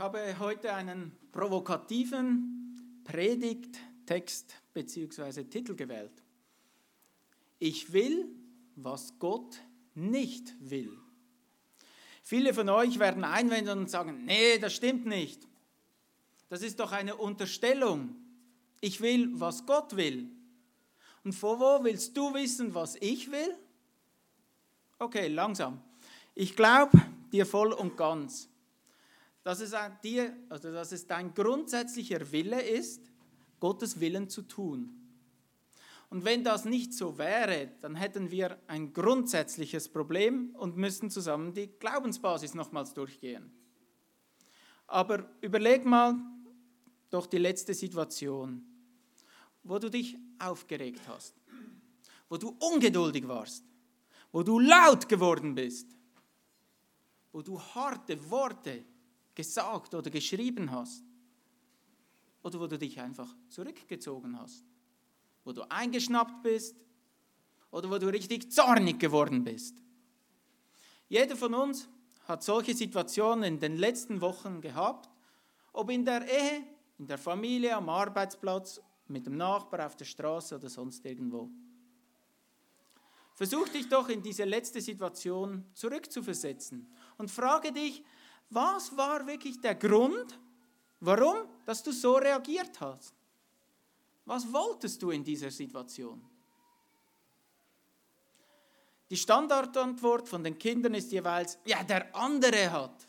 habe heute einen provokativen Predigttext bzw. Titel gewählt. Ich will, was Gott nicht will. Viele von euch werden einwenden und sagen, nee, das stimmt nicht. Das ist doch eine Unterstellung. Ich will, was Gott will. Und vor wo willst du wissen, was ich will? Okay, langsam. Ich glaube dir voll und ganz dass es, dir, also dass es dein grundsätzlicher Wille ist, Gottes Willen zu tun. Und wenn das nicht so wäre, dann hätten wir ein grundsätzliches Problem und müssten zusammen die Glaubensbasis nochmals durchgehen. Aber überleg mal doch die letzte Situation, wo du dich aufgeregt hast, wo du ungeduldig warst, wo du laut geworden bist, wo du harte Worte gesagt oder geschrieben hast. Oder wo du dich einfach zurückgezogen hast. Wo du eingeschnappt bist oder wo du richtig zornig geworden bist. Jeder von uns hat solche Situationen in den letzten Wochen gehabt, ob in der Ehe, in der Familie, am Arbeitsplatz, mit dem Nachbar auf der Straße oder sonst irgendwo. Versuch dich doch in diese letzte Situation zurückzuversetzen und frage dich, was war wirklich der Grund, warum, dass du so reagiert hast? Was wolltest du in dieser Situation? Die Standardantwort von den Kindern ist jeweils, ja, der andere hat.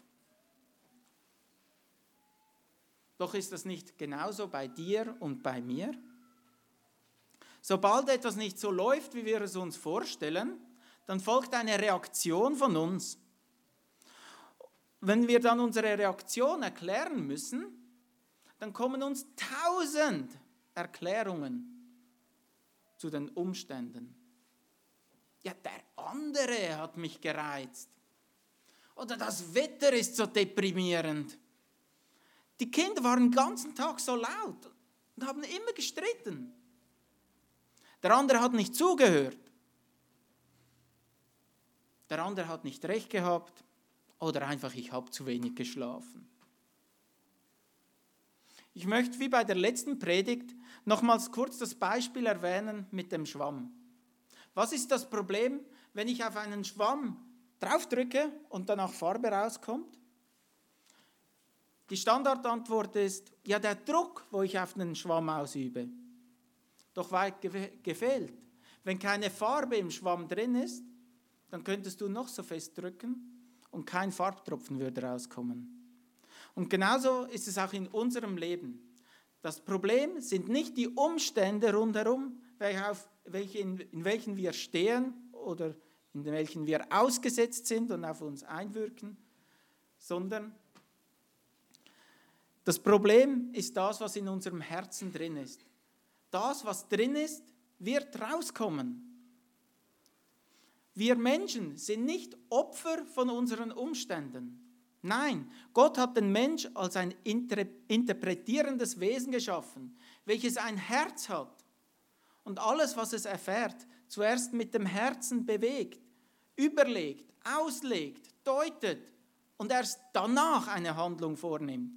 Doch ist das nicht genauso bei dir und bei mir? Sobald etwas nicht so läuft, wie wir es uns vorstellen, dann folgt eine Reaktion von uns wenn wir dann unsere Reaktion erklären müssen, dann kommen uns tausend Erklärungen zu den Umständen. Ja, der andere hat mich gereizt. Oder das Wetter ist so deprimierend. Die Kinder waren den ganzen Tag so laut und haben immer gestritten. Der andere hat nicht zugehört. Der andere hat nicht recht gehabt oder einfach ich habe zu wenig geschlafen. Ich möchte wie bei der letzten Predigt nochmals kurz das Beispiel erwähnen mit dem Schwamm. Was ist das Problem, wenn ich auf einen Schwamm draufdrücke und danach Farbe rauskommt? Die Standardantwort ist, ja, der Druck, wo ich auf den Schwamm ausübe. Doch weit gefehlt. Wenn keine Farbe im Schwamm drin ist, dann könntest du noch so fest drücken, und kein Farbtropfen würde rauskommen. Und genauso ist es auch in unserem Leben. Das Problem sind nicht die Umstände rundherum, in welchen wir stehen oder in welchen wir ausgesetzt sind und auf uns einwirken, sondern das Problem ist das, was in unserem Herzen drin ist. Das, was drin ist, wird rauskommen. Wir Menschen sind nicht Opfer von unseren Umständen. Nein, Gott hat den Mensch als ein interpretierendes Wesen geschaffen, welches ein Herz hat und alles, was es erfährt, zuerst mit dem Herzen bewegt, überlegt, auslegt, deutet und erst danach eine Handlung vornimmt.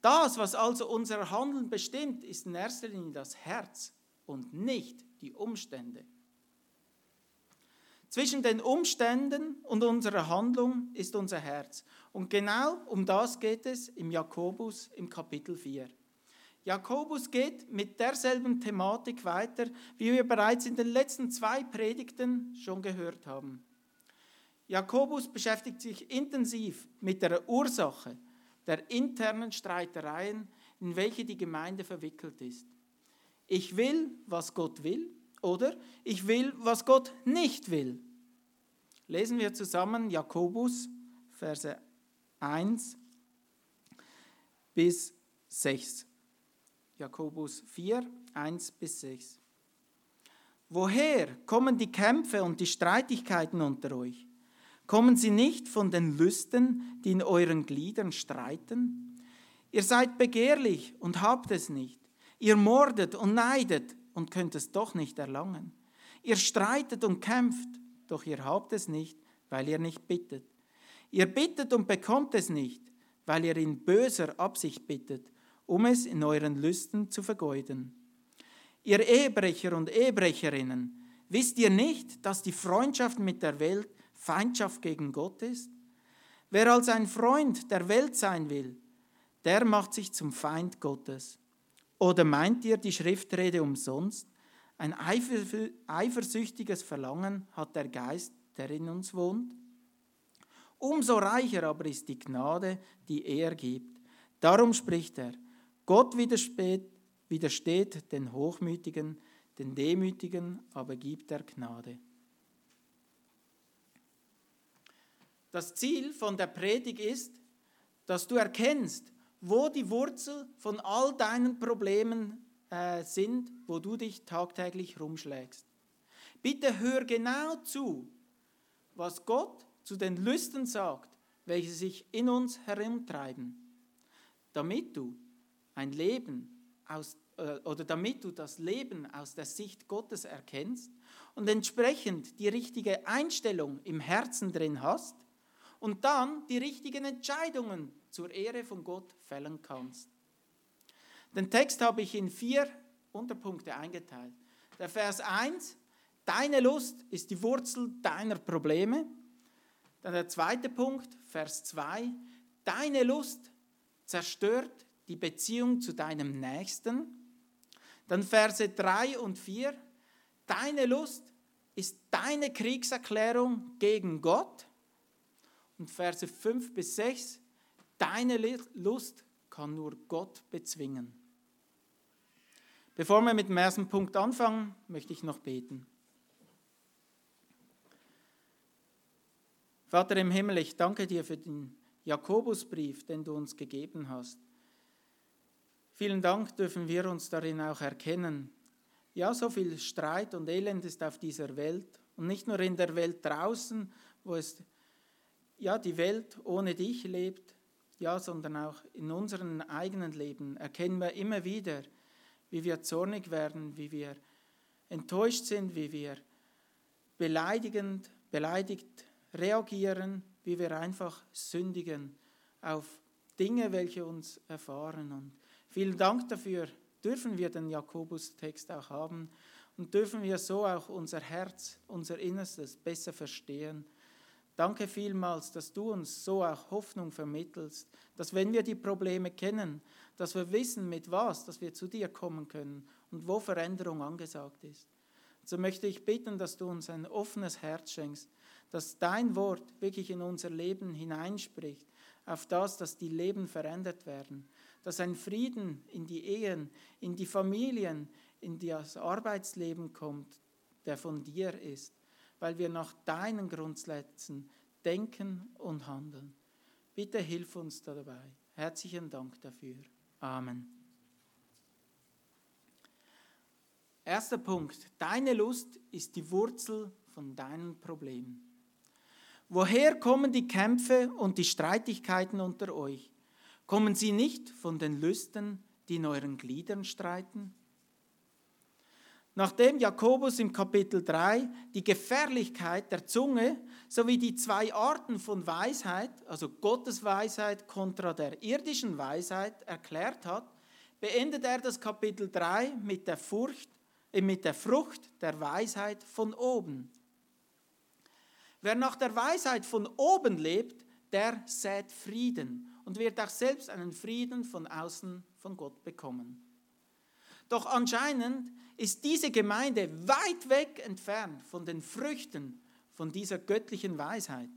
Das, was also unser Handeln bestimmt, ist in erster Linie das Herz und nicht die Umstände. Zwischen den Umständen und unserer Handlung ist unser Herz. Und genau um das geht es im Jakobus im Kapitel 4. Jakobus geht mit derselben Thematik weiter, wie wir bereits in den letzten zwei Predigten schon gehört haben. Jakobus beschäftigt sich intensiv mit der Ursache der internen Streitereien, in welche die Gemeinde verwickelt ist. Ich will, was Gott will, oder ich will, was Gott nicht will. Lesen wir zusammen Jakobus, Verse 1 bis 6. Jakobus 4, 1 bis 6. Woher kommen die Kämpfe und die Streitigkeiten unter euch? Kommen sie nicht von den Lüsten, die in euren Gliedern streiten? Ihr seid begehrlich und habt es nicht. Ihr mordet und neidet und könnt es doch nicht erlangen. Ihr streitet und kämpft, doch ihr habt es nicht, weil ihr nicht bittet. Ihr bittet und bekommt es nicht, weil ihr in böser Absicht bittet, um es in euren Lüsten zu vergeuden. Ihr Ehebrecher und Ehebrecherinnen, wisst ihr nicht, dass die Freundschaft mit der Welt Feindschaft gegen Gott ist? Wer als ein Freund der Welt sein will, der macht sich zum Feind Gottes. Oder meint ihr die Schriftrede umsonst? Ein eifersüchtiges Verlangen hat der Geist, der in uns wohnt? Umso reicher aber ist die Gnade, die er gibt. Darum spricht er, Gott widersteht, den Hochmütigen, den Demütigen aber gibt er Gnade. Das Ziel von der Predigt ist, dass du erkennst, wo die Wurzel von all deinen Problemen äh, sind, wo du dich tagtäglich rumschlägst. Bitte hör genau zu, was Gott zu den Lüsten sagt, welche sich in uns herumtreiben, damit du ein Leben aus, äh, oder damit du das Leben aus der Sicht Gottes erkennst und entsprechend die richtige Einstellung im Herzen drin hast und dann die richtigen Entscheidungen zur Ehre von Gott fällen kannst. Den Text habe ich in vier Unterpunkte eingeteilt. Der Vers 1, deine Lust ist die Wurzel deiner Probleme. Dann der zweite Punkt, Vers 2, deine Lust zerstört die Beziehung zu deinem Nächsten. Dann Verse 3 und 4, deine Lust ist deine Kriegserklärung gegen Gott. Und Verse 5 bis 6, deine Lust kann nur Gott bezwingen. Bevor wir mit dem ersten Punkt anfangen, möchte ich noch beten. Vater im Himmel, ich danke dir für den Jakobusbrief, den du uns gegeben hast. Vielen Dank dürfen wir uns darin auch erkennen. Ja, so viel Streit und Elend ist auf dieser Welt und nicht nur in der Welt draußen, wo es ja die Welt ohne dich lebt, ja, sondern auch in unserem eigenen Leben erkennen wir immer wieder, wie wir zornig werden, wie wir enttäuscht sind, wie wir beleidigend, beleidigt reagieren, wie wir einfach sündigen auf Dinge, welche uns erfahren. Und vielen Dank dafür dürfen wir den Jakobus-Text auch haben und dürfen wir so auch unser Herz, unser Innerstes besser verstehen. Danke vielmals, dass du uns so auch Hoffnung vermittelst, dass wenn wir die Probleme kennen, dass wir wissen, mit was, dass wir zu dir kommen können und wo Veränderung angesagt ist. So möchte ich bitten, dass du uns ein offenes Herz schenkst, dass dein Wort wirklich in unser Leben hineinspricht, auf das, dass die Leben verändert werden, dass ein Frieden in die Ehen, in die Familien, in das Arbeitsleben kommt, der von dir ist, weil wir nach deinen Grundsätzen denken und handeln. Bitte hilf uns dabei. Herzlichen Dank dafür. Amen. Erster Punkt. Deine Lust ist die Wurzel von deinen Problemen. Woher kommen die Kämpfe und die Streitigkeiten unter euch? Kommen sie nicht von den Lüsten, die in euren Gliedern streiten? Nachdem Jakobus im Kapitel 3 die Gefährlichkeit der Zunge sowie die zwei Arten von Weisheit, also Gottes Weisheit kontra der irdischen Weisheit, erklärt hat, beendet er das Kapitel 3 mit der, Furcht, äh, mit der Frucht der Weisheit von oben. Wer nach der Weisheit von oben lebt, der sät Frieden und wird auch selbst einen Frieden von außen von Gott bekommen. Doch anscheinend ist diese Gemeinde weit weg entfernt von den Früchten von dieser göttlichen Weisheit.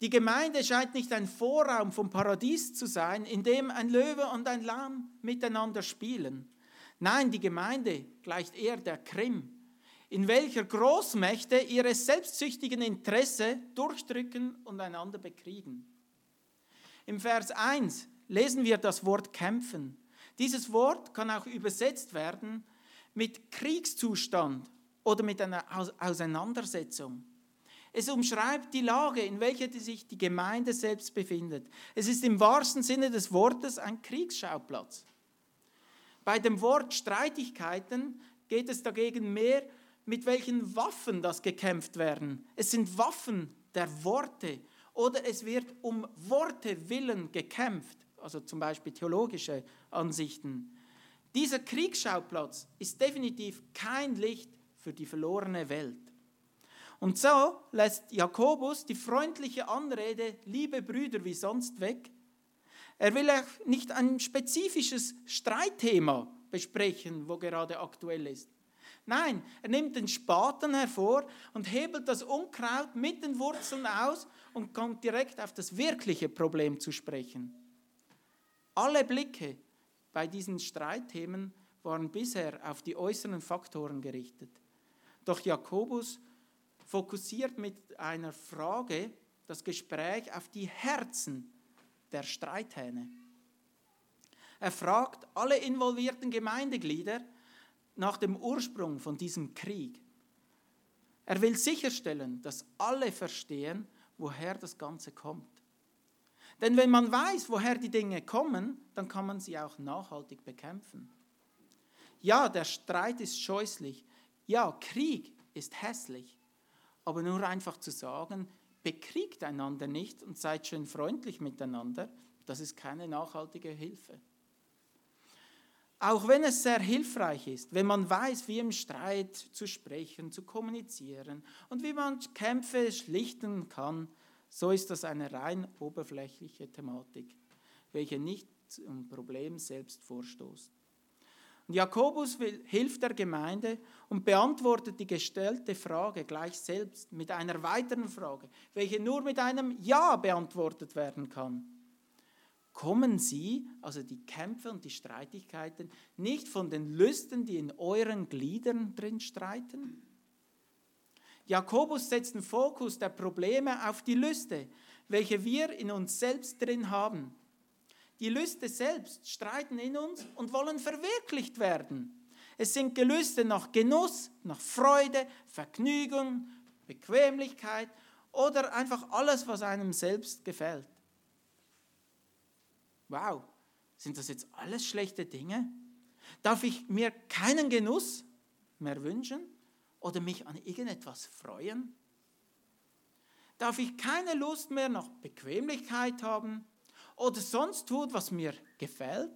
Die Gemeinde scheint nicht ein Vorraum vom Paradies zu sein, in dem ein Löwe und ein Lamm miteinander spielen. Nein, die Gemeinde gleicht eher der Krim, in welcher Großmächte ihre selbstsüchtigen Interesse durchdrücken und einander bekriegen. Im Vers 1 lesen wir das Wort kämpfen. Dieses Wort kann auch übersetzt werden mit Kriegszustand oder mit einer Auseinandersetzung. Es umschreibt die Lage, in welcher sich die Gemeinde selbst befindet. Es ist im wahrsten Sinne des Wortes ein Kriegsschauplatz. Bei dem Wort Streitigkeiten geht es dagegen mehr mit welchen Waffen das gekämpft werden. Es sind Waffen der Worte oder es wird um Worte willen gekämpft, also zum Beispiel theologische Ansichten. Dieser Kriegsschauplatz ist definitiv kein Licht für die verlorene Welt. Und so lässt Jakobus die freundliche Anrede, liebe Brüder, wie sonst weg. Er will auch nicht ein spezifisches Streitthema besprechen, wo gerade aktuell ist. Nein, er nimmt den Spaten hervor und hebelt das Unkraut mit den Wurzeln aus und kommt direkt auf das wirkliche Problem zu sprechen. Alle Blicke bei diesen Streitthemen waren bisher auf die äußeren Faktoren gerichtet. Doch Jakobus fokussiert mit einer Frage das Gespräch auf die Herzen der Streithähne. Er fragt alle involvierten Gemeindeglieder nach dem Ursprung von diesem Krieg. Er will sicherstellen, dass alle verstehen, woher das Ganze kommt. Denn wenn man weiß, woher die Dinge kommen, dann kann man sie auch nachhaltig bekämpfen. Ja, der Streit ist scheußlich. Ja, Krieg ist hässlich. Aber nur einfach zu sagen, bekriegt einander nicht und seid schön freundlich miteinander, das ist keine nachhaltige Hilfe. Auch wenn es sehr hilfreich ist, wenn man weiß, wie im Streit zu sprechen, zu kommunizieren und wie man Kämpfe schlichten kann, so ist das eine rein oberflächliche Thematik, welche nicht zum Problem selbst vorstoßt. Und Jakobus will, hilft der Gemeinde und beantwortet die gestellte Frage gleich selbst mit einer weiteren Frage, welche nur mit einem Ja beantwortet werden kann kommen sie, also die Kämpfe und die Streitigkeiten, nicht von den Lüsten, die in euren Gliedern drin streiten? Jakobus setzt den Fokus der Probleme auf die Lüste, welche wir in uns selbst drin haben. Die Lüste selbst streiten in uns und wollen verwirklicht werden. Es sind Gelüste nach Genuss, nach Freude, Vergnügung, Bequemlichkeit oder einfach alles, was einem selbst gefällt wow, sind das jetzt alles schlechte Dinge? Darf ich mir keinen Genuss mehr wünschen oder mich an irgendetwas freuen? Darf ich keine Lust mehr nach Bequemlichkeit haben oder sonst tut, was mir gefällt?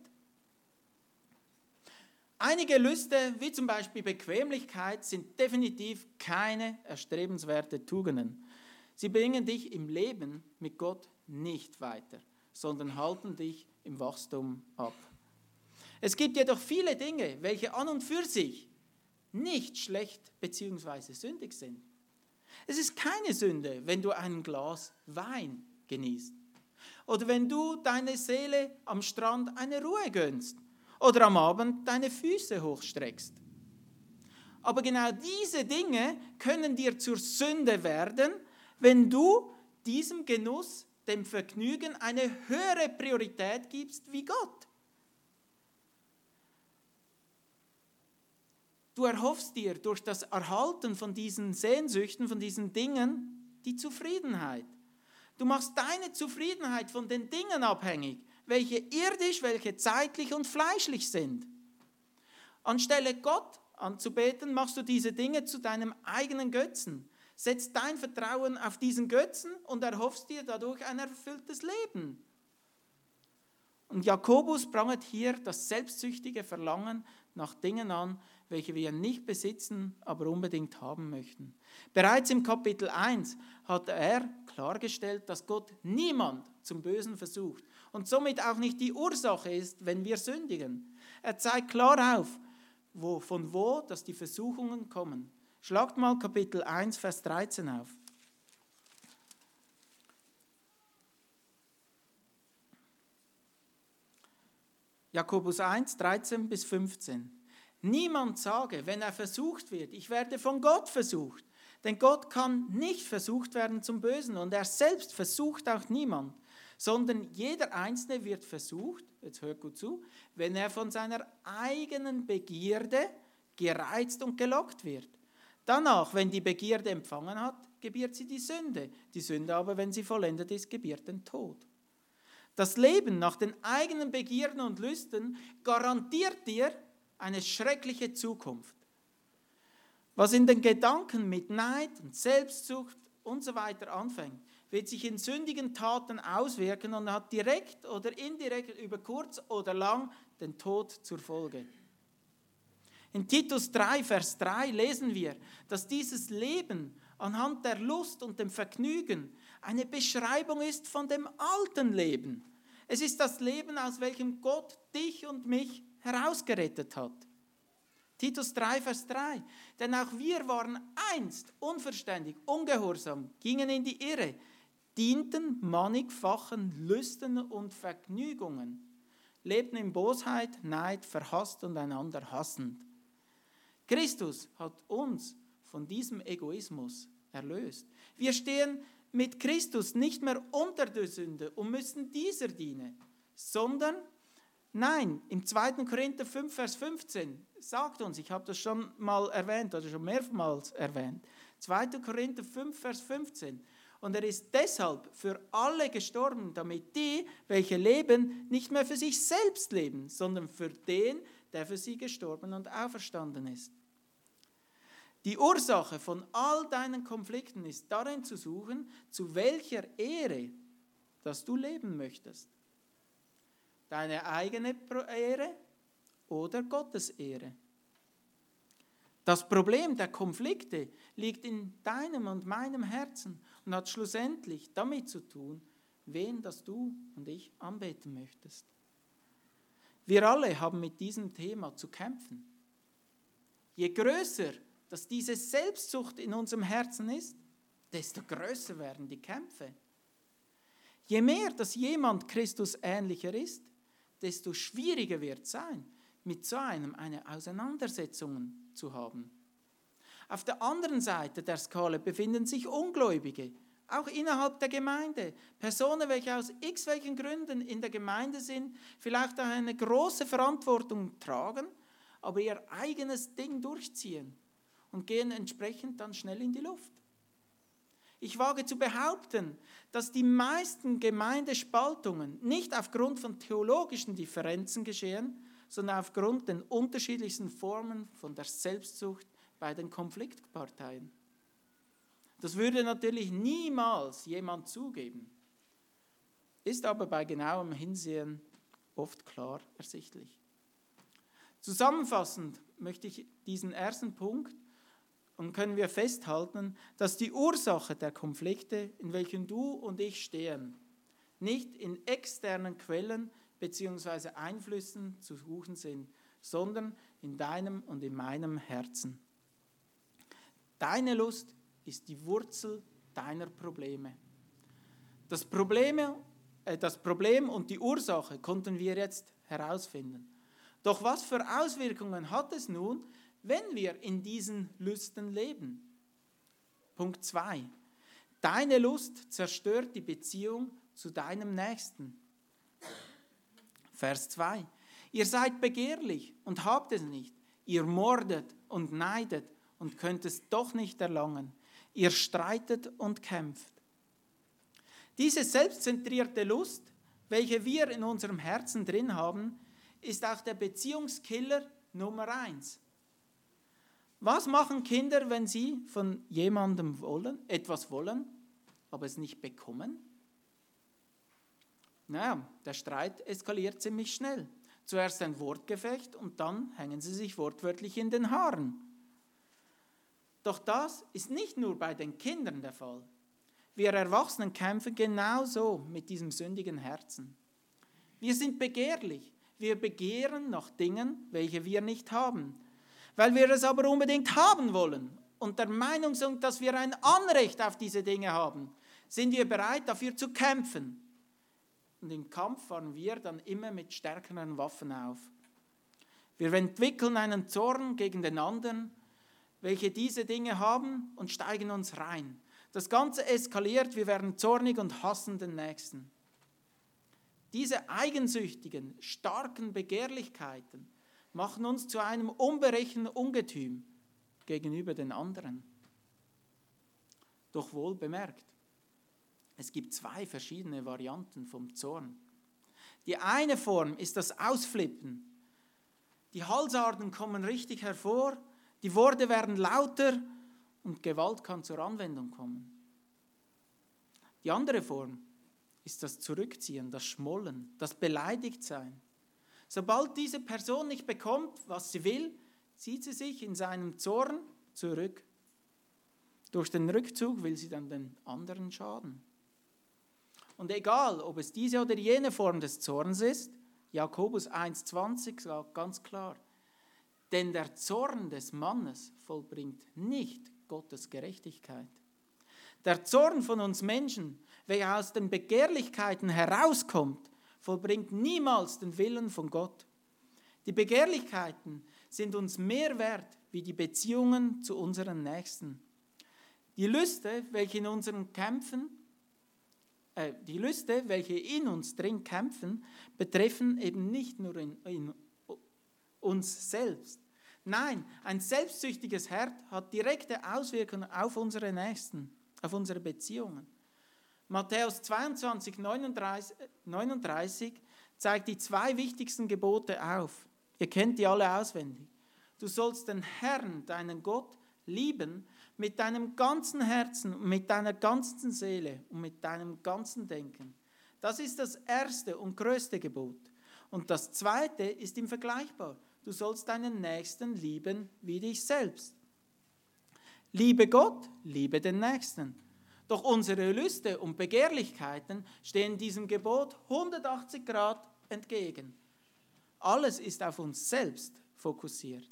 Einige Lüste, wie zum Beispiel Bequemlichkeit, sind definitiv keine erstrebenswerte Tugenden. Sie bringen dich im Leben mit Gott nicht weiter sondern halten dich im Wachstum ab. Es gibt jedoch viele Dinge, welche an und für sich nicht schlecht bzw. sündig sind. Es ist keine Sünde, wenn du ein Glas Wein genießt. Oder wenn du deine Seele am Strand eine Ruhe gönnst. Oder am Abend deine Füße hochstreckst. Aber genau diese Dinge können dir zur Sünde werden, wenn du diesem Genuss dem Vergnügen eine höhere Priorität gibst wie Gott. Du erhoffst dir durch das Erhalten von diesen Sehnsüchten, von diesen Dingen, die Zufriedenheit. Du machst deine Zufriedenheit von den Dingen abhängig, welche irdisch, welche zeitlich und fleischlich sind. Anstelle Gott anzubeten, machst du diese Dinge zu deinem eigenen Götzen. Setz dein Vertrauen auf diesen Götzen und erhoffst dir dadurch ein erfülltes Leben. Und Jakobus prangert hier das selbstsüchtige Verlangen nach Dingen an, welche wir nicht besitzen, aber unbedingt haben möchten. Bereits im Kapitel 1 hat er klargestellt, dass Gott niemand zum Bösen versucht und somit auch nicht die Ursache ist, wenn wir sündigen. Er zeigt klar auf, wo, von wo dass die Versuchungen kommen. Schlagt mal Kapitel 1, Vers 13 auf. Jakobus 1, 13 bis 15. Niemand sage, wenn er versucht wird, ich werde von Gott versucht. Denn Gott kann nicht versucht werden zum Bösen und er selbst versucht auch niemand, sondern jeder Einzelne wird versucht, jetzt hört gut zu, wenn er von seiner eigenen Begierde gereizt und gelockt wird. Danach, wenn die Begierde empfangen hat, gebiert sie die Sünde. Die Sünde aber, wenn sie vollendet ist, gebiert den Tod. Das Leben nach den eigenen Begierden und Lüsten garantiert dir eine schreckliche Zukunft. Was in den Gedanken mit Neid und Selbstsucht und so weiter anfängt, wird sich in sündigen Taten auswirken und hat direkt oder indirekt über kurz oder lang den Tod zur Folge. In Titus 3, Vers 3 lesen wir, dass dieses Leben anhand der Lust und dem Vergnügen eine Beschreibung ist von dem alten Leben. Es ist das Leben, aus welchem Gott dich und mich herausgerettet hat. Titus 3, Vers 3. Denn auch wir waren einst unverständig, ungehorsam, gingen in die Irre, dienten mannigfachen Lüsten und Vergnügungen, lebten in Bosheit, Neid, verhasst und einander hassend. Christus hat uns von diesem Egoismus erlöst. Wir stehen mit Christus nicht mehr unter der Sünde und müssen dieser dienen, sondern nein, im 2. Korinther 5, Vers 15 sagt uns, ich habe das schon mal erwähnt oder schon mehrmals erwähnt, 2. Korinther 5, Vers 15, und er ist deshalb für alle gestorben, damit die, welche leben, nicht mehr für sich selbst leben, sondern für den, der für sie gestorben und auferstanden ist. Die Ursache von all deinen Konflikten ist darin zu suchen, zu welcher Ehre, dass du leben möchtest. Deine eigene Ehre oder Gottes Ehre. Das Problem der Konflikte liegt in deinem und meinem Herzen und hat schlussendlich damit zu tun, wen das du und ich anbeten möchtest. Wir alle haben mit diesem Thema zu kämpfen. Je größer dass diese Selbstsucht in unserem Herzen ist, desto größer werden die Kämpfe. Je mehr, dass jemand Christus ähnlicher ist, desto schwieriger wird es sein, mit so einem eine Auseinandersetzung zu haben. Auf der anderen Seite der Skala befinden sich Ungläubige, auch innerhalb der Gemeinde. Personen, welche aus x welchen Gründen in der Gemeinde sind, vielleicht auch eine große Verantwortung tragen, aber ihr eigenes Ding durchziehen und gehen entsprechend dann schnell in die Luft. Ich wage zu behaupten, dass die meisten Gemeindespaltungen nicht aufgrund von theologischen Differenzen geschehen, sondern aufgrund den unterschiedlichsten Formen von der Selbstsucht bei den Konfliktparteien. Das würde natürlich niemals jemand zugeben, ist aber bei genauem Hinsehen oft klar ersichtlich. Zusammenfassend möchte ich diesen ersten Punkt und können wir festhalten, dass die Ursache der Konflikte, in welchen du und ich stehen, nicht in externen Quellen bzw. Einflüssen zu suchen sind, sondern in deinem und in meinem Herzen. Deine Lust ist die Wurzel deiner Probleme. Das, Probleme, äh, das Problem und die Ursache konnten wir jetzt herausfinden. Doch was für Auswirkungen hat es nun, wenn wir in diesen Lüsten leben. Punkt 2. Deine Lust zerstört die Beziehung zu deinem Nächsten. Vers 2. Ihr seid begehrlich und habt es nicht. Ihr mordet und neidet und könnt es doch nicht erlangen. Ihr streitet und kämpft. Diese selbstzentrierte Lust, welche wir in unserem Herzen drin haben, ist auch der Beziehungskiller Nummer eins. Was machen Kinder, wenn sie von jemandem wollen, etwas wollen, aber es nicht bekommen? Naja, der Streit eskaliert ziemlich schnell. Zuerst ein Wortgefecht und dann hängen sie sich wortwörtlich in den Haaren. Doch das ist nicht nur bei den Kindern der Fall. Wir Erwachsenen kämpfen genauso mit diesem sündigen Herzen. Wir sind begehrlich. Wir begehren nach Dingen, welche wir nicht haben weil wir es aber unbedingt haben wollen und der Meinung sind, dass wir ein Anrecht auf diese Dinge haben, sind wir bereit dafür zu kämpfen. Und im Kampf fahren wir dann immer mit stärkeren Waffen auf. Wir entwickeln einen Zorn gegen den anderen, welche diese Dinge haben und steigen uns rein. Das Ganze eskaliert, wir werden zornig und hassen den Nächsten. Diese eigensüchtigen, starken Begehrlichkeiten machen uns zu einem unberechneten Ungetüm gegenüber den anderen. Doch wohl bemerkt, es gibt zwei verschiedene Varianten vom Zorn. Die eine Form ist das Ausflippen. Die Halsarden kommen richtig hervor, die Worte werden lauter und Gewalt kann zur Anwendung kommen. Die andere Form ist das Zurückziehen, das Schmollen, das Beleidigtsein. Sobald diese Person nicht bekommt, was sie will, zieht sie sich in seinem Zorn zurück. Durch den Rückzug will sie dann den anderen schaden. Und egal, ob es diese oder jene Form des Zorns ist, Jakobus 1,20 sagt ganz klar, denn der Zorn des Mannes vollbringt nicht Gottes Gerechtigkeit. Der Zorn von uns Menschen, welcher aus den Begehrlichkeiten herauskommt, vollbringt niemals den Willen von Gott. Die Begehrlichkeiten sind uns mehr wert wie die Beziehungen zu unseren Nächsten. Die Lüste, welche in unseren Kämpfen, äh, die Lüste, welche in uns drin kämpfen, betreffen eben nicht nur in, in uns selbst. Nein, ein selbstsüchtiges Herz hat direkte Auswirkungen auf unsere Nächsten, auf unsere Beziehungen. Matthäus 22, 39, 39 zeigt die zwei wichtigsten Gebote auf. Ihr kennt die alle auswendig. Du sollst den Herrn, deinen Gott, lieben mit deinem ganzen Herzen, mit deiner ganzen Seele und mit deinem ganzen Denken. Das ist das erste und größte Gebot. Und das zweite ist ihm vergleichbar. Du sollst deinen Nächsten lieben wie dich selbst. Liebe Gott, liebe den Nächsten. Doch unsere Lüste und Begehrlichkeiten stehen diesem Gebot 180 Grad entgegen. Alles ist auf uns selbst fokussiert.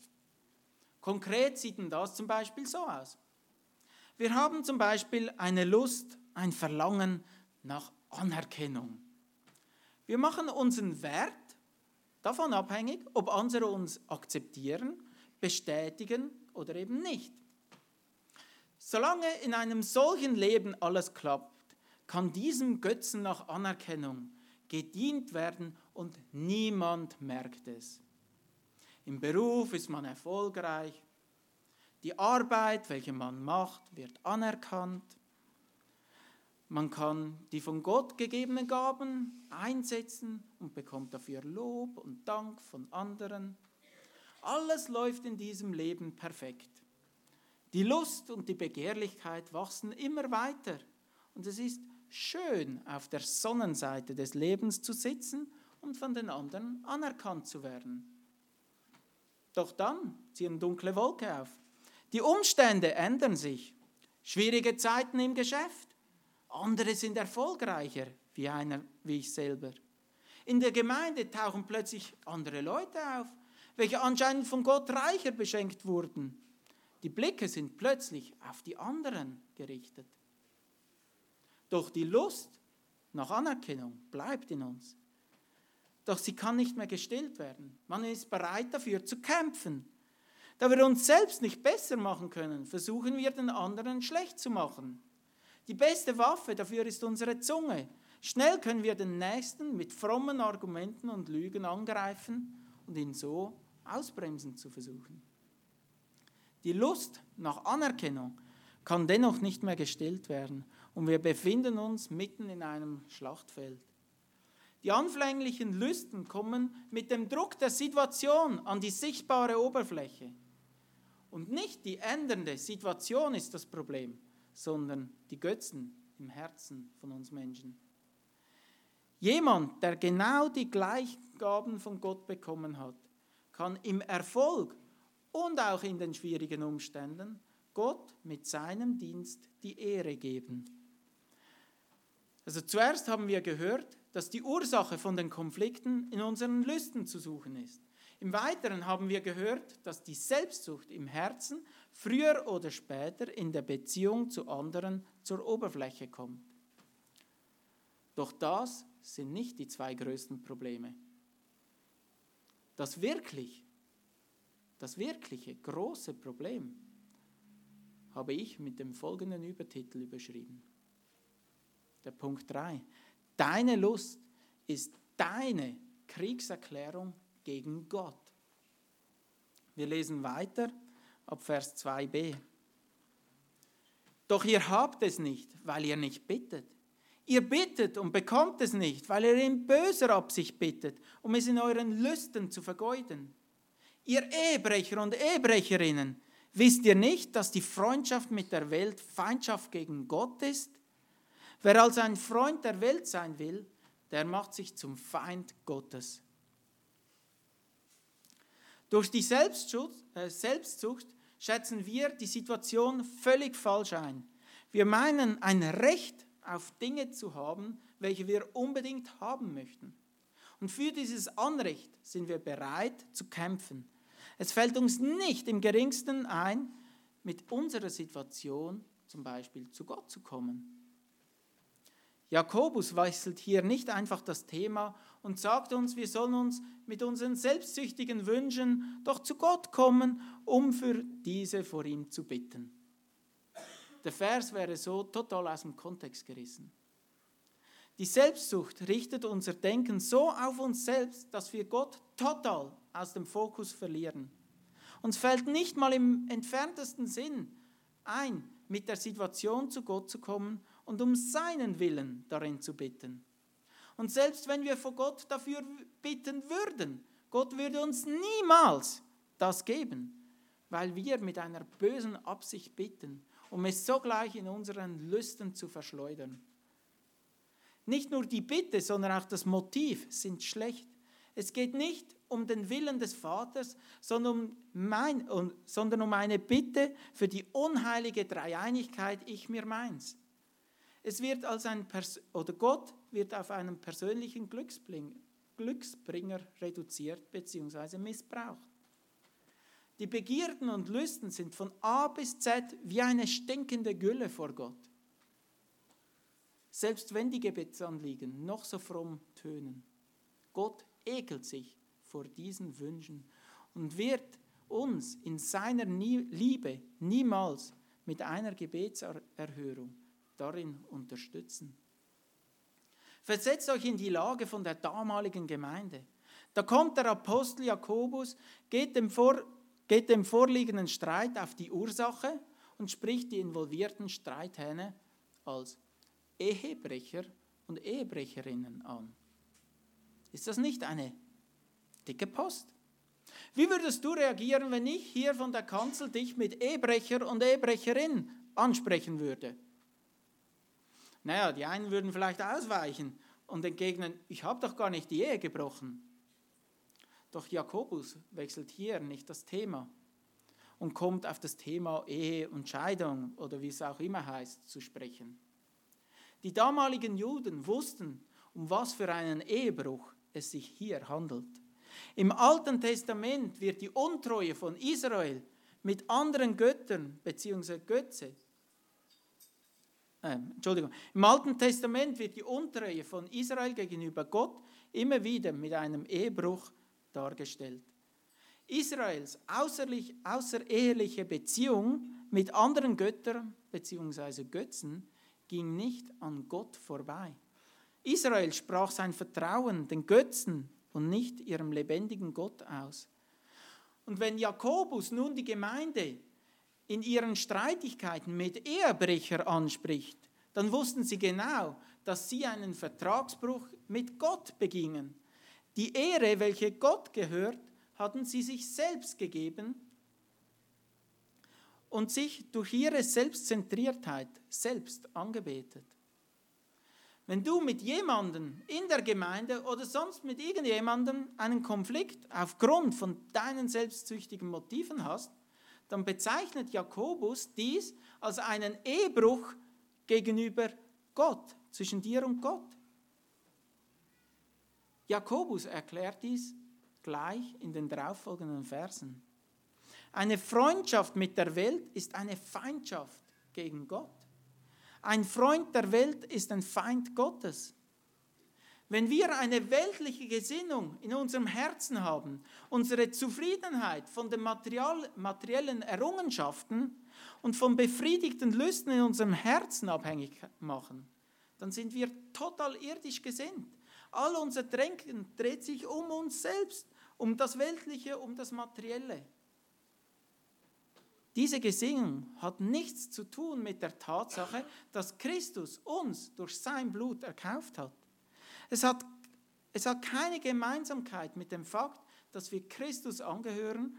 Konkret sieht denn das zum Beispiel so aus. Wir haben zum Beispiel eine Lust, ein Verlangen nach Anerkennung. Wir machen unseren Wert davon abhängig, ob andere uns akzeptieren, bestätigen oder eben nicht. Solange in einem solchen Leben alles klappt, kann diesem Götzen nach Anerkennung gedient werden und niemand merkt es. Im Beruf ist man erfolgreich, die Arbeit, welche man macht, wird anerkannt. Man kann die von Gott gegebenen Gaben einsetzen und bekommt dafür Lob und Dank von anderen. Alles läuft in diesem Leben perfekt. Die Lust und die Begehrlichkeit wachsen immer weiter. Und es ist schön, auf der Sonnenseite des Lebens zu sitzen und von den anderen anerkannt zu werden. Doch dann ziehen dunkle Wolke auf. Die Umstände ändern sich. Schwierige Zeiten im Geschäft. Andere sind erfolgreicher, wie einer wie ich selber. In der Gemeinde tauchen plötzlich andere Leute auf, welche anscheinend von Gott reicher beschenkt wurden. Die Blicke sind plötzlich auf die anderen gerichtet. Doch die Lust nach Anerkennung bleibt in uns. Doch sie kann nicht mehr gestillt werden. Man ist bereit dafür zu kämpfen. Da wir uns selbst nicht besser machen können, versuchen wir den anderen schlecht zu machen. Die beste Waffe dafür ist unsere Zunge. Schnell können wir den Nächsten mit frommen Argumenten und Lügen angreifen und ihn so ausbremsen zu versuchen. Die Lust nach Anerkennung kann dennoch nicht mehr gestillt werden und wir befinden uns mitten in einem Schlachtfeld. Die anfänglichen Lüsten kommen mit dem Druck der Situation an die sichtbare Oberfläche. Und nicht die ändernde Situation ist das Problem, sondern die Götzen im Herzen von uns Menschen. Jemand, der genau die Gleichgaben von Gott bekommen hat, kann im Erfolg und auch in den schwierigen Umständen Gott mit seinem Dienst die Ehre geben. Also zuerst haben wir gehört, dass die Ursache von den Konflikten in unseren Lüsten zu suchen ist. Im Weiteren haben wir gehört, dass die Selbstsucht im Herzen früher oder später in der Beziehung zu anderen zur Oberfläche kommt. Doch das sind nicht die zwei größten Probleme. Das wirklich das wirkliche große Problem habe ich mit dem folgenden Übertitel überschrieben. Der Punkt 3. Deine Lust ist deine Kriegserklärung gegen Gott. Wir lesen weiter ab Vers 2b. Doch ihr habt es nicht, weil ihr nicht bittet. Ihr bittet und bekommt es nicht, weil ihr in böser Absicht bittet, um es in euren Lüsten zu vergeuden. Ihr Ehebrecher und Ehebrecherinnen, wisst ihr nicht, dass die Freundschaft mit der Welt Feindschaft gegen Gott ist? Wer also ein Freund der Welt sein will, der macht sich zum Feind Gottes. Durch die äh, Selbstsucht schätzen wir die Situation völlig falsch ein. Wir meinen, ein Recht auf Dinge zu haben, welche wir unbedingt haben möchten. Und für dieses Anrecht sind wir bereit zu kämpfen. Es fällt uns nicht im geringsten ein, mit unserer Situation zum Beispiel zu Gott zu kommen. Jakobus wechselt hier nicht einfach das Thema und sagt uns, wir sollen uns mit unseren selbstsüchtigen Wünschen doch zu Gott kommen, um für diese vor ihm zu bitten. Der Vers wäre so total aus dem Kontext gerissen. Die Selbstsucht richtet unser Denken so auf uns selbst, dass wir Gott total aus dem Fokus verlieren. Uns fällt nicht mal im entferntesten Sinn ein, mit der Situation zu Gott zu kommen und um seinen Willen darin zu bitten. Und selbst wenn wir vor Gott dafür bitten würden, Gott würde uns niemals das geben, weil wir mit einer bösen Absicht bitten, um es sogleich in unseren Lüsten zu verschleudern. Nicht nur die Bitte, sondern auch das Motiv sind schlecht. Es geht nicht um den Willen des Vaters, sondern um, mein, sondern um eine Bitte für die unheilige Dreieinigkeit, ich mir meins. Es wird als ein Pers oder Gott wird auf einen persönlichen Glücksbringer reduziert bzw. missbraucht. Die Begierden und Lüsten sind von A bis Z wie eine stinkende Gülle vor Gott. Selbst wenn die Gebetsanliegen noch so fromm tönen, Gott ekelt sich vor diesen Wünschen und wird uns in seiner Liebe niemals mit einer Gebetserhörung darin unterstützen. Versetzt euch in die Lage von der damaligen Gemeinde. Da kommt der Apostel Jakobus, geht dem, vor, geht dem vorliegenden Streit auf die Ursache und spricht die involvierten Streithähne als Ehebrecher und Ehebrecherinnen an. Ist das nicht eine dicke Post? Wie würdest du reagieren, wenn ich hier von der Kanzel dich mit Ehebrecher und Ehebrecherin ansprechen würde? Naja, die einen würden vielleicht ausweichen und entgegnen, ich habe doch gar nicht die Ehe gebrochen. Doch Jakobus wechselt hier nicht das Thema und kommt auf das Thema Ehe und Scheidung oder wie es auch immer heißt zu sprechen. Die damaligen Juden wussten, um was für einen Ehebruch es sich hier handelt. Im Alten Testament wird die Untreue von Israel mit anderen Göttern bzw. Götze äh, Entschuldigung, im Alten Testament wird die Untreue von Israel gegenüber Gott immer wieder mit einem Ehebruch dargestellt. Israels außereheliche Beziehung mit anderen Göttern bzw. Götzen ging nicht an Gott vorbei. Israel sprach sein Vertrauen den Götzen und nicht ihrem lebendigen Gott aus. Und wenn Jakobus nun die Gemeinde in ihren Streitigkeiten mit Ehebrecher anspricht, dann wussten sie genau, dass sie einen Vertragsbruch mit Gott begingen. Die Ehre, welche Gott gehört, hatten sie sich selbst gegeben und sich durch ihre Selbstzentriertheit selbst angebetet. Wenn du mit jemandem in der Gemeinde oder sonst mit irgendjemandem einen Konflikt aufgrund von deinen selbstsüchtigen Motiven hast, dann bezeichnet Jakobus dies als einen Ehebruch gegenüber Gott, zwischen dir und Gott. Jakobus erklärt dies gleich in den darauffolgenden Versen. Eine Freundschaft mit der Welt ist eine Feindschaft gegen Gott. Ein Freund der Welt ist ein Feind Gottes. Wenn wir eine weltliche Gesinnung in unserem Herzen haben, unsere Zufriedenheit von den Material, materiellen Errungenschaften und von befriedigten Lüsten in unserem Herzen abhängig machen, dann sind wir total irdisch gesinnt. All unser Denken dreht sich um uns selbst, um das Weltliche, um das Materielle. Diese Gesinnung hat nichts zu tun mit der Tatsache, dass Christus uns durch sein Blut erkauft hat. Es hat, es hat keine Gemeinsamkeit mit dem Fakt, dass wir Christus angehören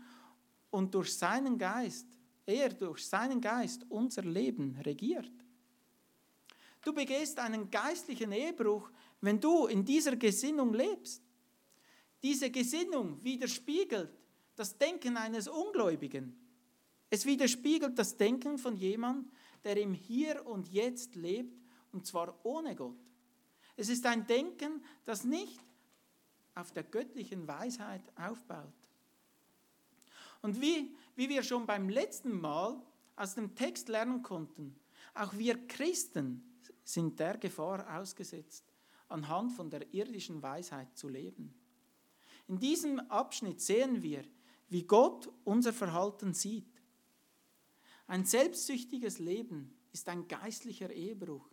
und durch seinen Geist, er durch seinen Geist unser Leben regiert. Du begehst einen geistlichen Ehebruch, wenn du in dieser Gesinnung lebst. Diese Gesinnung widerspiegelt das Denken eines Ungläubigen. Es widerspiegelt das Denken von jemandem, der im Hier und Jetzt lebt, und zwar ohne Gott. Es ist ein Denken, das nicht auf der göttlichen Weisheit aufbaut. Und wie, wie wir schon beim letzten Mal aus dem Text lernen konnten, auch wir Christen sind der Gefahr ausgesetzt, anhand von der irdischen Weisheit zu leben. In diesem Abschnitt sehen wir, wie Gott unser Verhalten sieht. Ein selbstsüchtiges Leben ist ein geistlicher Ehebruch.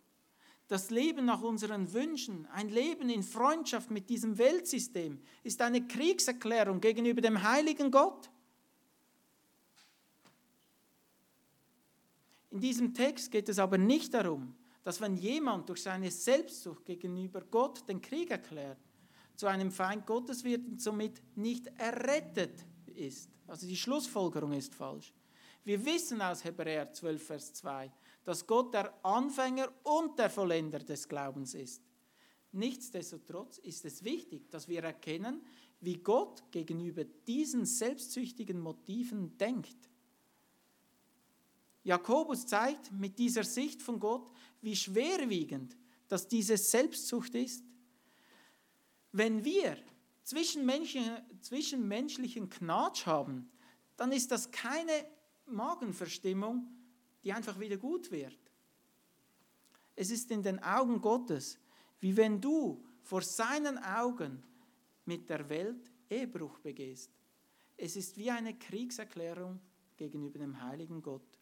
Das Leben nach unseren Wünschen, ein Leben in Freundschaft mit diesem Weltsystem, ist eine Kriegserklärung gegenüber dem heiligen Gott. In diesem Text geht es aber nicht darum, dass wenn jemand durch seine Selbstsucht gegenüber Gott den Krieg erklärt, zu einem Feind Gottes wird und somit nicht errettet ist. Also die Schlussfolgerung ist falsch. Wir wissen aus Hebräer 12, Vers 2, dass Gott der Anfänger und der Vollender des Glaubens ist. Nichtsdestotrotz ist es wichtig, dass wir erkennen, wie Gott gegenüber diesen selbstsüchtigen Motiven denkt. Jakobus zeigt mit dieser Sicht von Gott, wie schwerwiegend dass diese Selbstsucht ist. Wenn wir zwischenmenschlichen, zwischenmenschlichen Knatsch haben, dann ist das keine Magenverstimmung, die einfach wieder gut wird. Es ist in den Augen Gottes, wie wenn du vor seinen Augen mit der Welt Ehebruch begehst. Es ist wie eine Kriegserklärung gegenüber dem heiligen Gott.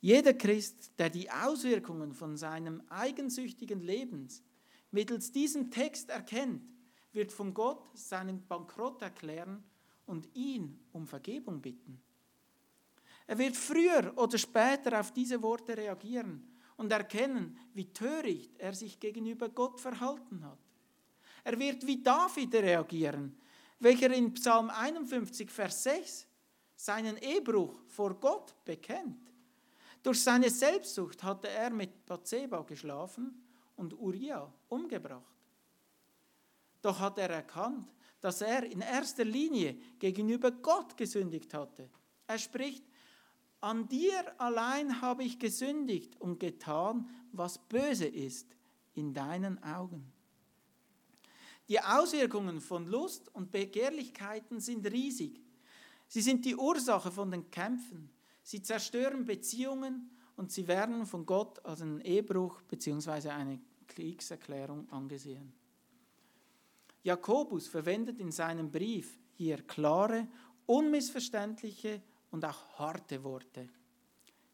Jeder Christ, der die Auswirkungen von seinem eigensüchtigen Lebens mittels diesem Text erkennt, wird von Gott seinen Bankrott erklären und ihn um Vergebung bitten. Er wird früher oder später auf diese Worte reagieren und erkennen, wie töricht er sich gegenüber Gott verhalten hat. Er wird wie David reagieren, welcher in Psalm 51, Vers 6 seinen Ehebruch vor Gott bekennt. Durch seine Selbstsucht hatte er mit Bathseba geschlafen und Uriah umgebracht. Doch hat er erkannt, dass er in erster Linie gegenüber Gott gesündigt hatte. Er spricht, an dir allein habe ich gesündigt und getan, was böse ist in deinen Augen. Die Auswirkungen von Lust und Begehrlichkeiten sind riesig. Sie sind die Ursache von den Kämpfen. Sie zerstören Beziehungen und sie werden von Gott als ein Ehebruch bzw. eine Kriegserklärung angesehen. Jakobus verwendet in seinem Brief hier klare, unmissverständliche und auch harte Worte.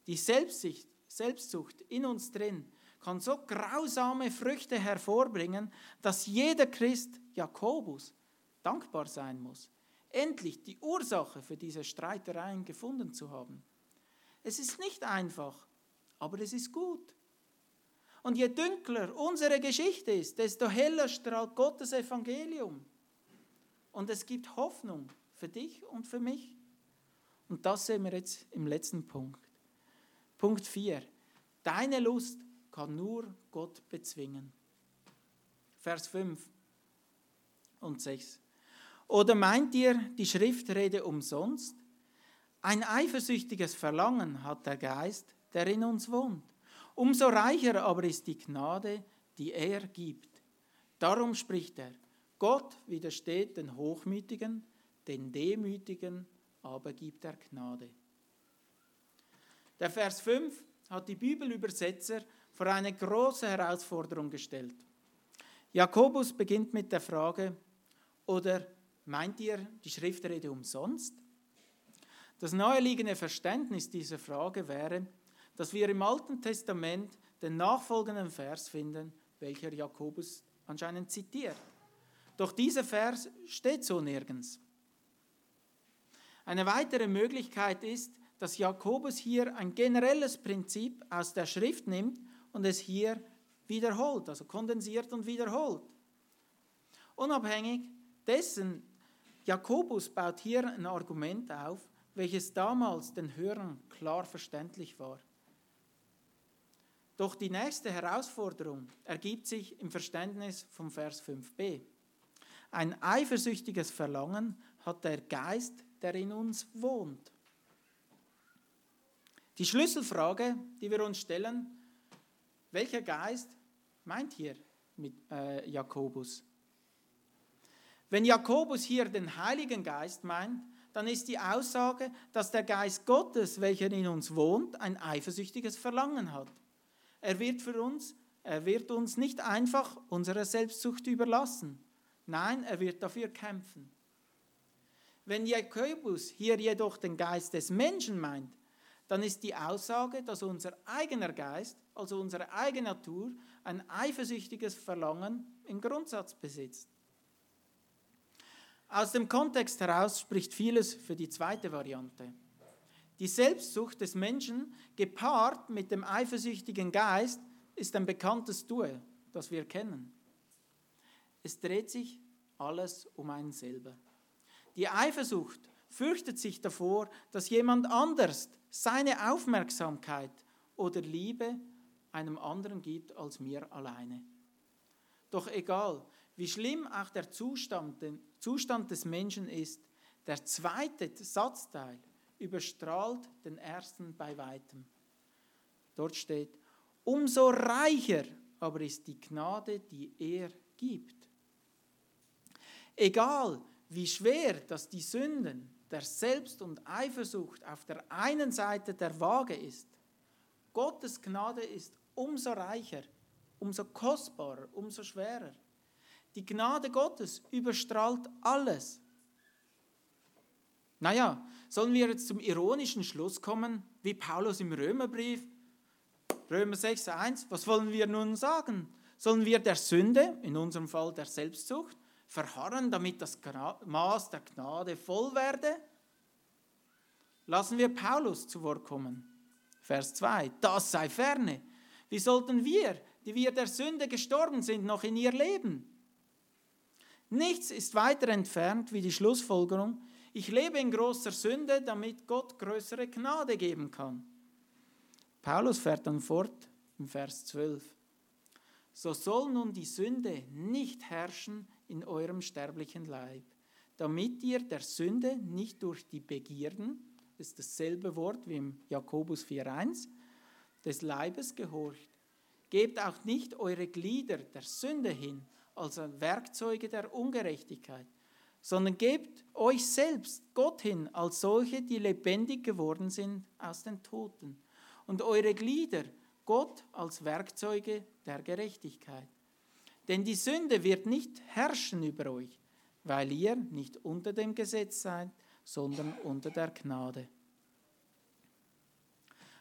Die Selbstsicht, Selbstsucht in uns drin kann so grausame Früchte hervorbringen, dass jeder Christ, Jakobus, dankbar sein muss, endlich die Ursache für diese Streitereien gefunden zu haben. Es ist nicht einfach, aber es ist gut. Und je dunkler unsere Geschichte ist, desto heller strahlt Gottes Evangelium. Und es gibt Hoffnung für dich und für mich. Und das sehen wir jetzt im letzten Punkt. Punkt 4. Deine Lust kann nur Gott bezwingen. Vers 5 und 6. Oder meint ihr, die Schrift rede umsonst? Ein eifersüchtiges Verlangen hat der Geist, der in uns wohnt. Umso reicher aber ist die Gnade, die er gibt. Darum spricht er, Gott widersteht den Hochmütigen, den Demütigen aber gibt er Gnade. Der Vers 5 hat die Bibelübersetzer vor eine große Herausforderung gestellt. Jakobus beginnt mit der Frage, oder meint ihr, die Schrift rede umsonst? Das naheliegende Verständnis dieser Frage wäre, dass wir im Alten Testament den nachfolgenden Vers finden, welcher Jakobus anscheinend zitiert. Doch dieser Vers steht so nirgends. Eine weitere Möglichkeit ist, dass Jakobus hier ein generelles Prinzip aus der Schrift nimmt und es hier wiederholt, also kondensiert und wiederholt. Unabhängig dessen, Jakobus baut hier ein Argument auf, welches damals den Hörern klar verständlich war. Doch die nächste Herausforderung ergibt sich im Verständnis vom Vers 5b. Ein eifersüchtiges Verlangen hat der Geist, der in uns wohnt. Die Schlüsselfrage, die wir uns stellen, welcher Geist meint hier mit äh, Jakobus? Wenn Jakobus hier den Heiligen Geist meint, dann ist die Aussage, dass der Geist Gottes, welcher in uns wohnt, ein eifersüchtiges Verlangen hat. Er wird für uns, er wird uns nicht einfach unserer Selbstsucht überlassen. Nein, er wird dafür kämpfen. Wenn Jakobus hier jedoch den Geist des Menschen meint, dann ist die Aussage, dass unser eigener Geist, also unsere eigene Natur, ein eifersüchtiges Verlangen im Grundsatz besitzt. Aus dem Kontext heraus spricht vieles für die zweite Variante. Die Selbstsucht des Menschen gepaart mit dem eifersüchtigen Geist ist ein bekanntes Duell, das wir kennen. Es dreht sich alles um einen selber. Die Eifersucht fürchtet sich davor, dass jemand anders seine Aufmerksamkeit oder Liebe einem anderen gibt als mir alleine. Doch egal, wie schlimm auch der Zustand, der Zustand des Menschen ist, der zweite Satzteil überstrahlt den ersten bei weitem. Dort steht, umso reicher aber ist die Gnade, die er gibt. Egal, wie schwer dass die Sünden der Selbst- und Eifersucht auf der einen Seite der Waage ist, Gottes Gnade ist umso reicher, umso kostbarer, umso schwerer. Die Gnade Gottes überstrahlt alles. Naja, sollen wir jetzt zum ironischen Schluss kommen, wie Paulus im Römerbrief, Römer 6,1, was wollen wir nun sagen? Sollen wir der Sünde, in unserem Fall der Selbstsucht, verharren, damit das Maß der Gnade voll werde? Lassen wir Paulus zu Wort kommen. Vers 2, das sei ferne. Wie sollten wir, die wir der Sünde gestorben sind, noch in ihr leben? Nichts ist weiter entfernt wie die Schlussfolgerung, ich lebe in großer Sünde, damit Gott größere Gnade geben kann. Paulus fährt dann fort im Vers 12. So soll nun die Sünde nicht herrschen in eurem sterblichen Leib, damit ihr der Sünde nicht durch die Begierden, das ist dasselbe Wort wie im Jakobus 4.1, des Leibes gehorcht. Gebt auch nicht eure Glieder der Sünde hin als Werkzeuge der Ungerechtigkeit, sondern gebt euch selbst Gott hin als solche, die lebendig geworden sind aus den Toten, und eure Glieder Gott als Werkzeuge der Gerechtigkeit. Denn die Sünde wird nicht herrschen über euch, weil ihr nicht unter dem Gesetz seid, sondern unter der Gnade.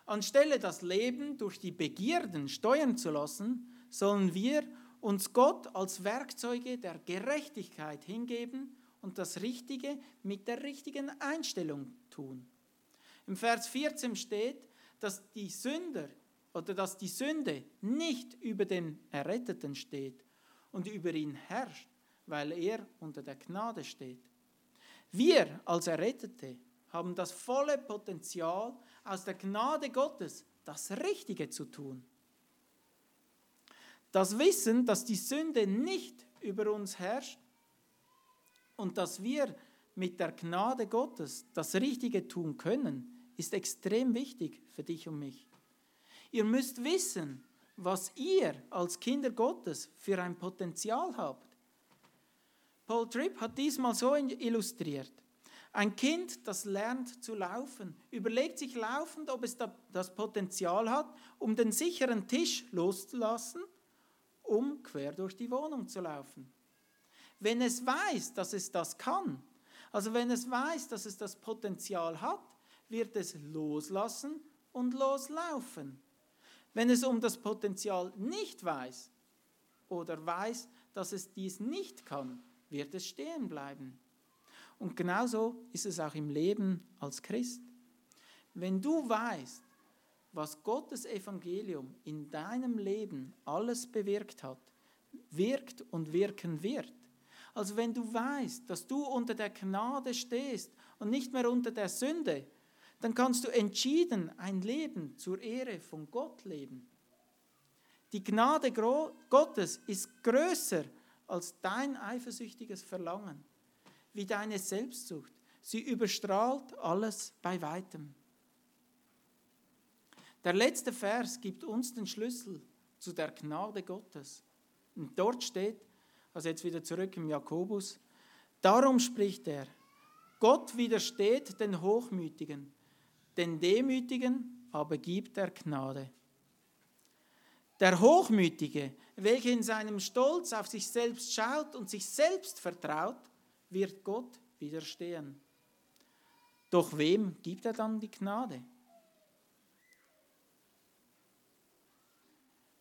Anstelle das Leben durch die Begierden steuern zu lassen, sollen wir uns Gott als Werkzeuge der Gerechtigkeit hingeben und das Richtige mit der richtigen Einstellung tun. Im Vers 14 steht, dass die Sünder oder dass die Sünde nicht über den Erretteten steht und über ihn herrscht, weil er unter der Gnade steht. Wir als Errettete haben das volle Potenzial, aus der Gnade Gottes das Richtige zu tun. Das Wissen, dass die Sünde nicht über uns herrscht, und dass wir mit der Gnade Gottes das Richtige tun können, ist extrem wichtig für dich und mich. Ihr müsst wissen, was ihr als Kinder Gottes für ein Potenzial habt. Paul Tripp hat diesmal so illustriert. Ein Kind, das lernt zu laufen, überlegt sich laufend, ob es das Potenzial hat, um den sicheren Tisch loszulassen, um quer durch die Wohnung zu laufen. Wenn es weiß, dass es das kann, also wenn es weiß, dass es das Potenzial hat, wird es loslassen und loslaufen. Wenn es um das Potenzial nicht weiß oder weiß, dass es dies nicht kann, wird es stehen bleiben. Und genauso ist es auch im Leben als Christ. Wenn du weißt, was Gottes Evangelium in deinem Leben alles bewirkt hat, wirkt und wirken wird, also wenn du weißt, dass du unter der Gnade stehst und nicht mehr unter der Sünde, dann kannst du entschieden ein Leben zur Ehre von Gott leben. Die Gnade Gottes ist größer als dein eifersüchtiges Verlangen, wie deine Selbstsucht. Sie überstrahlt alles bei weitem. Der letzte Vers gibt uns den Schlüssel zu der Gnade Gottes. Und dort steht, also jetzt wieder zurück im Jakobus, darum spricht er, Gott widersteht den Hochmütigen, den Demütigen aber gibt er Gnade. Der Hochmütige, welcher in seinem Stolz auf sich selbst schaut und sich selbst vertraut, wird Gott widerstehen. Doch wem gibt er dann die Gnade?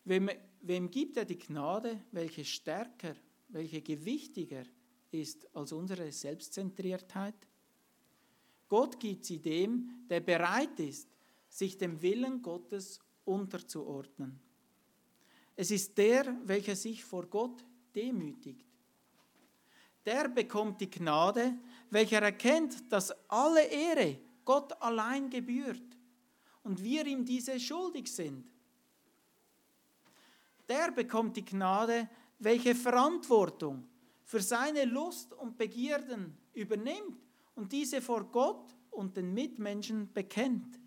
Wem, wem gibt er die Gnade, welche stärker, welche gewichtiger ist als unsere Selbstzentriertheit? Gott gibt sie dem, der bereit ist, sich dem Willen Gottes unterzuordnen. Es ist der, welcher sich vor Gott demütigt. Der bekommt die Gnade, welcher erkennt, dass alle Ehre Gott allein gebührt und wir ihm diese schuldig sind. Der bekommt die Gnade, welche Verantwortung für seine Lust und Begierden übernimmt und diese vor Gott und den Mitmenschen bekennt.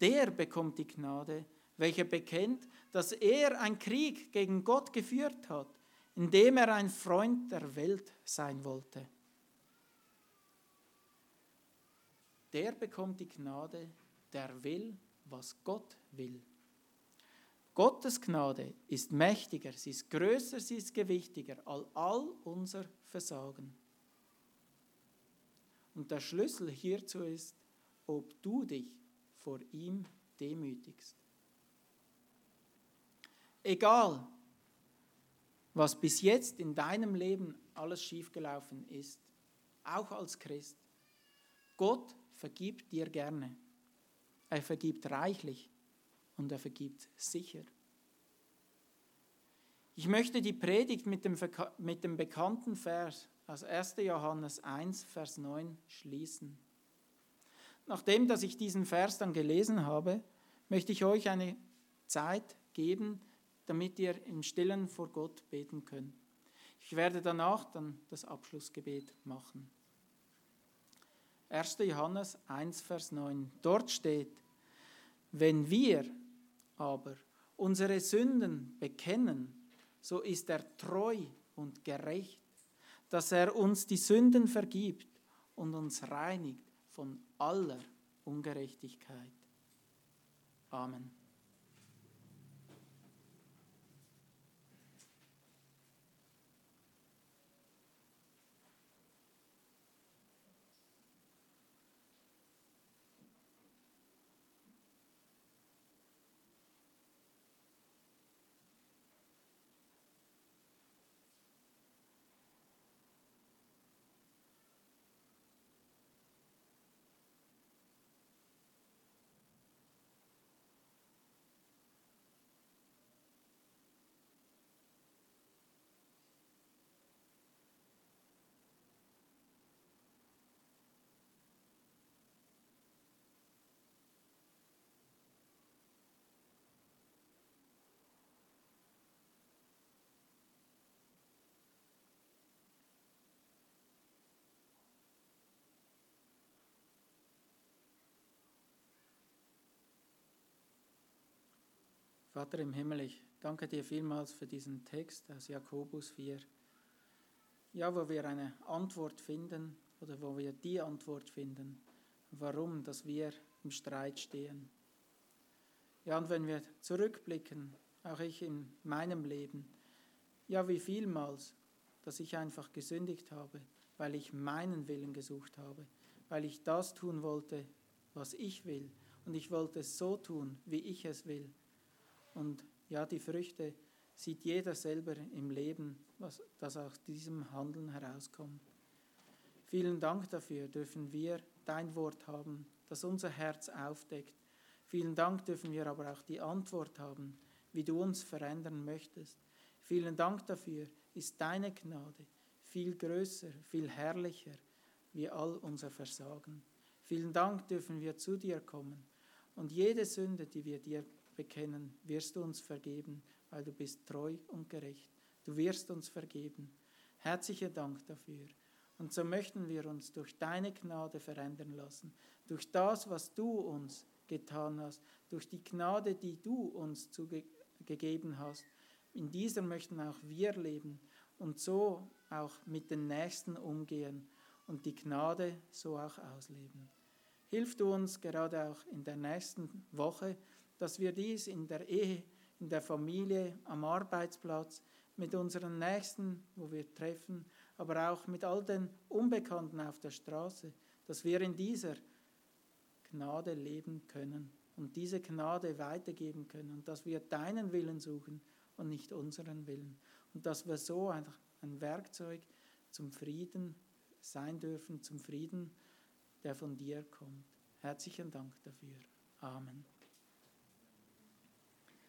Der bekommt die Gnade, welcher bekennt, dass er einen Krieg gegen Gott geführt hat, indem er ein Freund der Welt sein wollte. Der bekommt die Gnade, der will, was Gott will. Gottes Gnade ist mächtiger, sie ist größer, sie ist gewichtiger als all unser Versagen. Und der Schlüssel hierzu ist, ob du dich vor ihm demütigst. Egal, was bis jetzt in deinem Leben alles schiefgelaufen ist, auch als Christ, Gott vergibt dir gerne. Er vergibt reichlich und er vergibt sicher. Ich möchte die Predigt mit dem, mit dem bekannten Vers aus 1. Johannes 1, Vers 9 schließen. Nachdem, dass ich diesen Vers dann gelesen habe, möchte ich euch eine Zeit geben, damit ihr im Stillen vor Gott beten könnt. Ich werde danach dann das Abschlussgebet machen. 1. Johannes 1, Vers 9. Dort steht, wenn wir aber unsere Sünden bekennen, so ist er treu und gerecht, dass er uns die Sünden vergibt und uns reinigt von aller Ungerechtigkeit. Amen. Vater im Himmel, ich danke dir vielmals für diesen Text aus Jakobus 4. Ja, wo wir eine Antwort finden oder wo wir die Antwort finden, warum, dass wir im Streit stehen. Ja, und wenn wir zurückblicken, auch ich in meinem Leben, ja, wie vielmals, dass ich einfach gesündigt habe, weil ich meinen Willen gesucht habe, weil ich das tun wollte, was ich will. Und ich wollte es so tun, wie ich es will. Und ja, die Früchte sieht jeder selber im Leben, was das aus diesem Handeln herauskommt. Vielen Dank dafür dürfen wir dein Wort haben, das unser Herz aufdeckt. Vielen Dank dürfen wir aber auch die Antwort haben, wie du uns verändern möchtest. Vielen Dank dafür ist deine Gnade viel größer, viel herrlicher wie all unser Versagen. Vielen Dank dürfen wir zu dir kommen und jede Sünde, die wir dir bekennen, wirst du uns vergeben, weil du bist treu und gerecht. Du wirst uns vergeben. Herzlichen Dank dafür. Und so möchten wir uns durch deine Gnade verändern lassen, durch das, was du uns getan hast, durch die Gnade, die du uns gegeben hast. In dieser möchten auch wir leben und so auch mit den Nächsten umgehen und die Gnade so auch ausleben. Hilf du uns gerade auch in der nächsten Woche, dass wir dies in der Ehe, in der Familie, am Arbeitsplatz, mit unseren Nächsten, wo wir treffen, aber auch mit all den Unbekannten auf der Straße, dass wir in dieser Gnade leben können und diese Gnade weitergeben können und dass wir deinen Willen suchen und nicht unseren Willen und dass wir so einfach ein Werkzeug zum Frieden sein dürfen, zum Frieden, der von dir kommt. Herzlichen Dank dafür. Amen.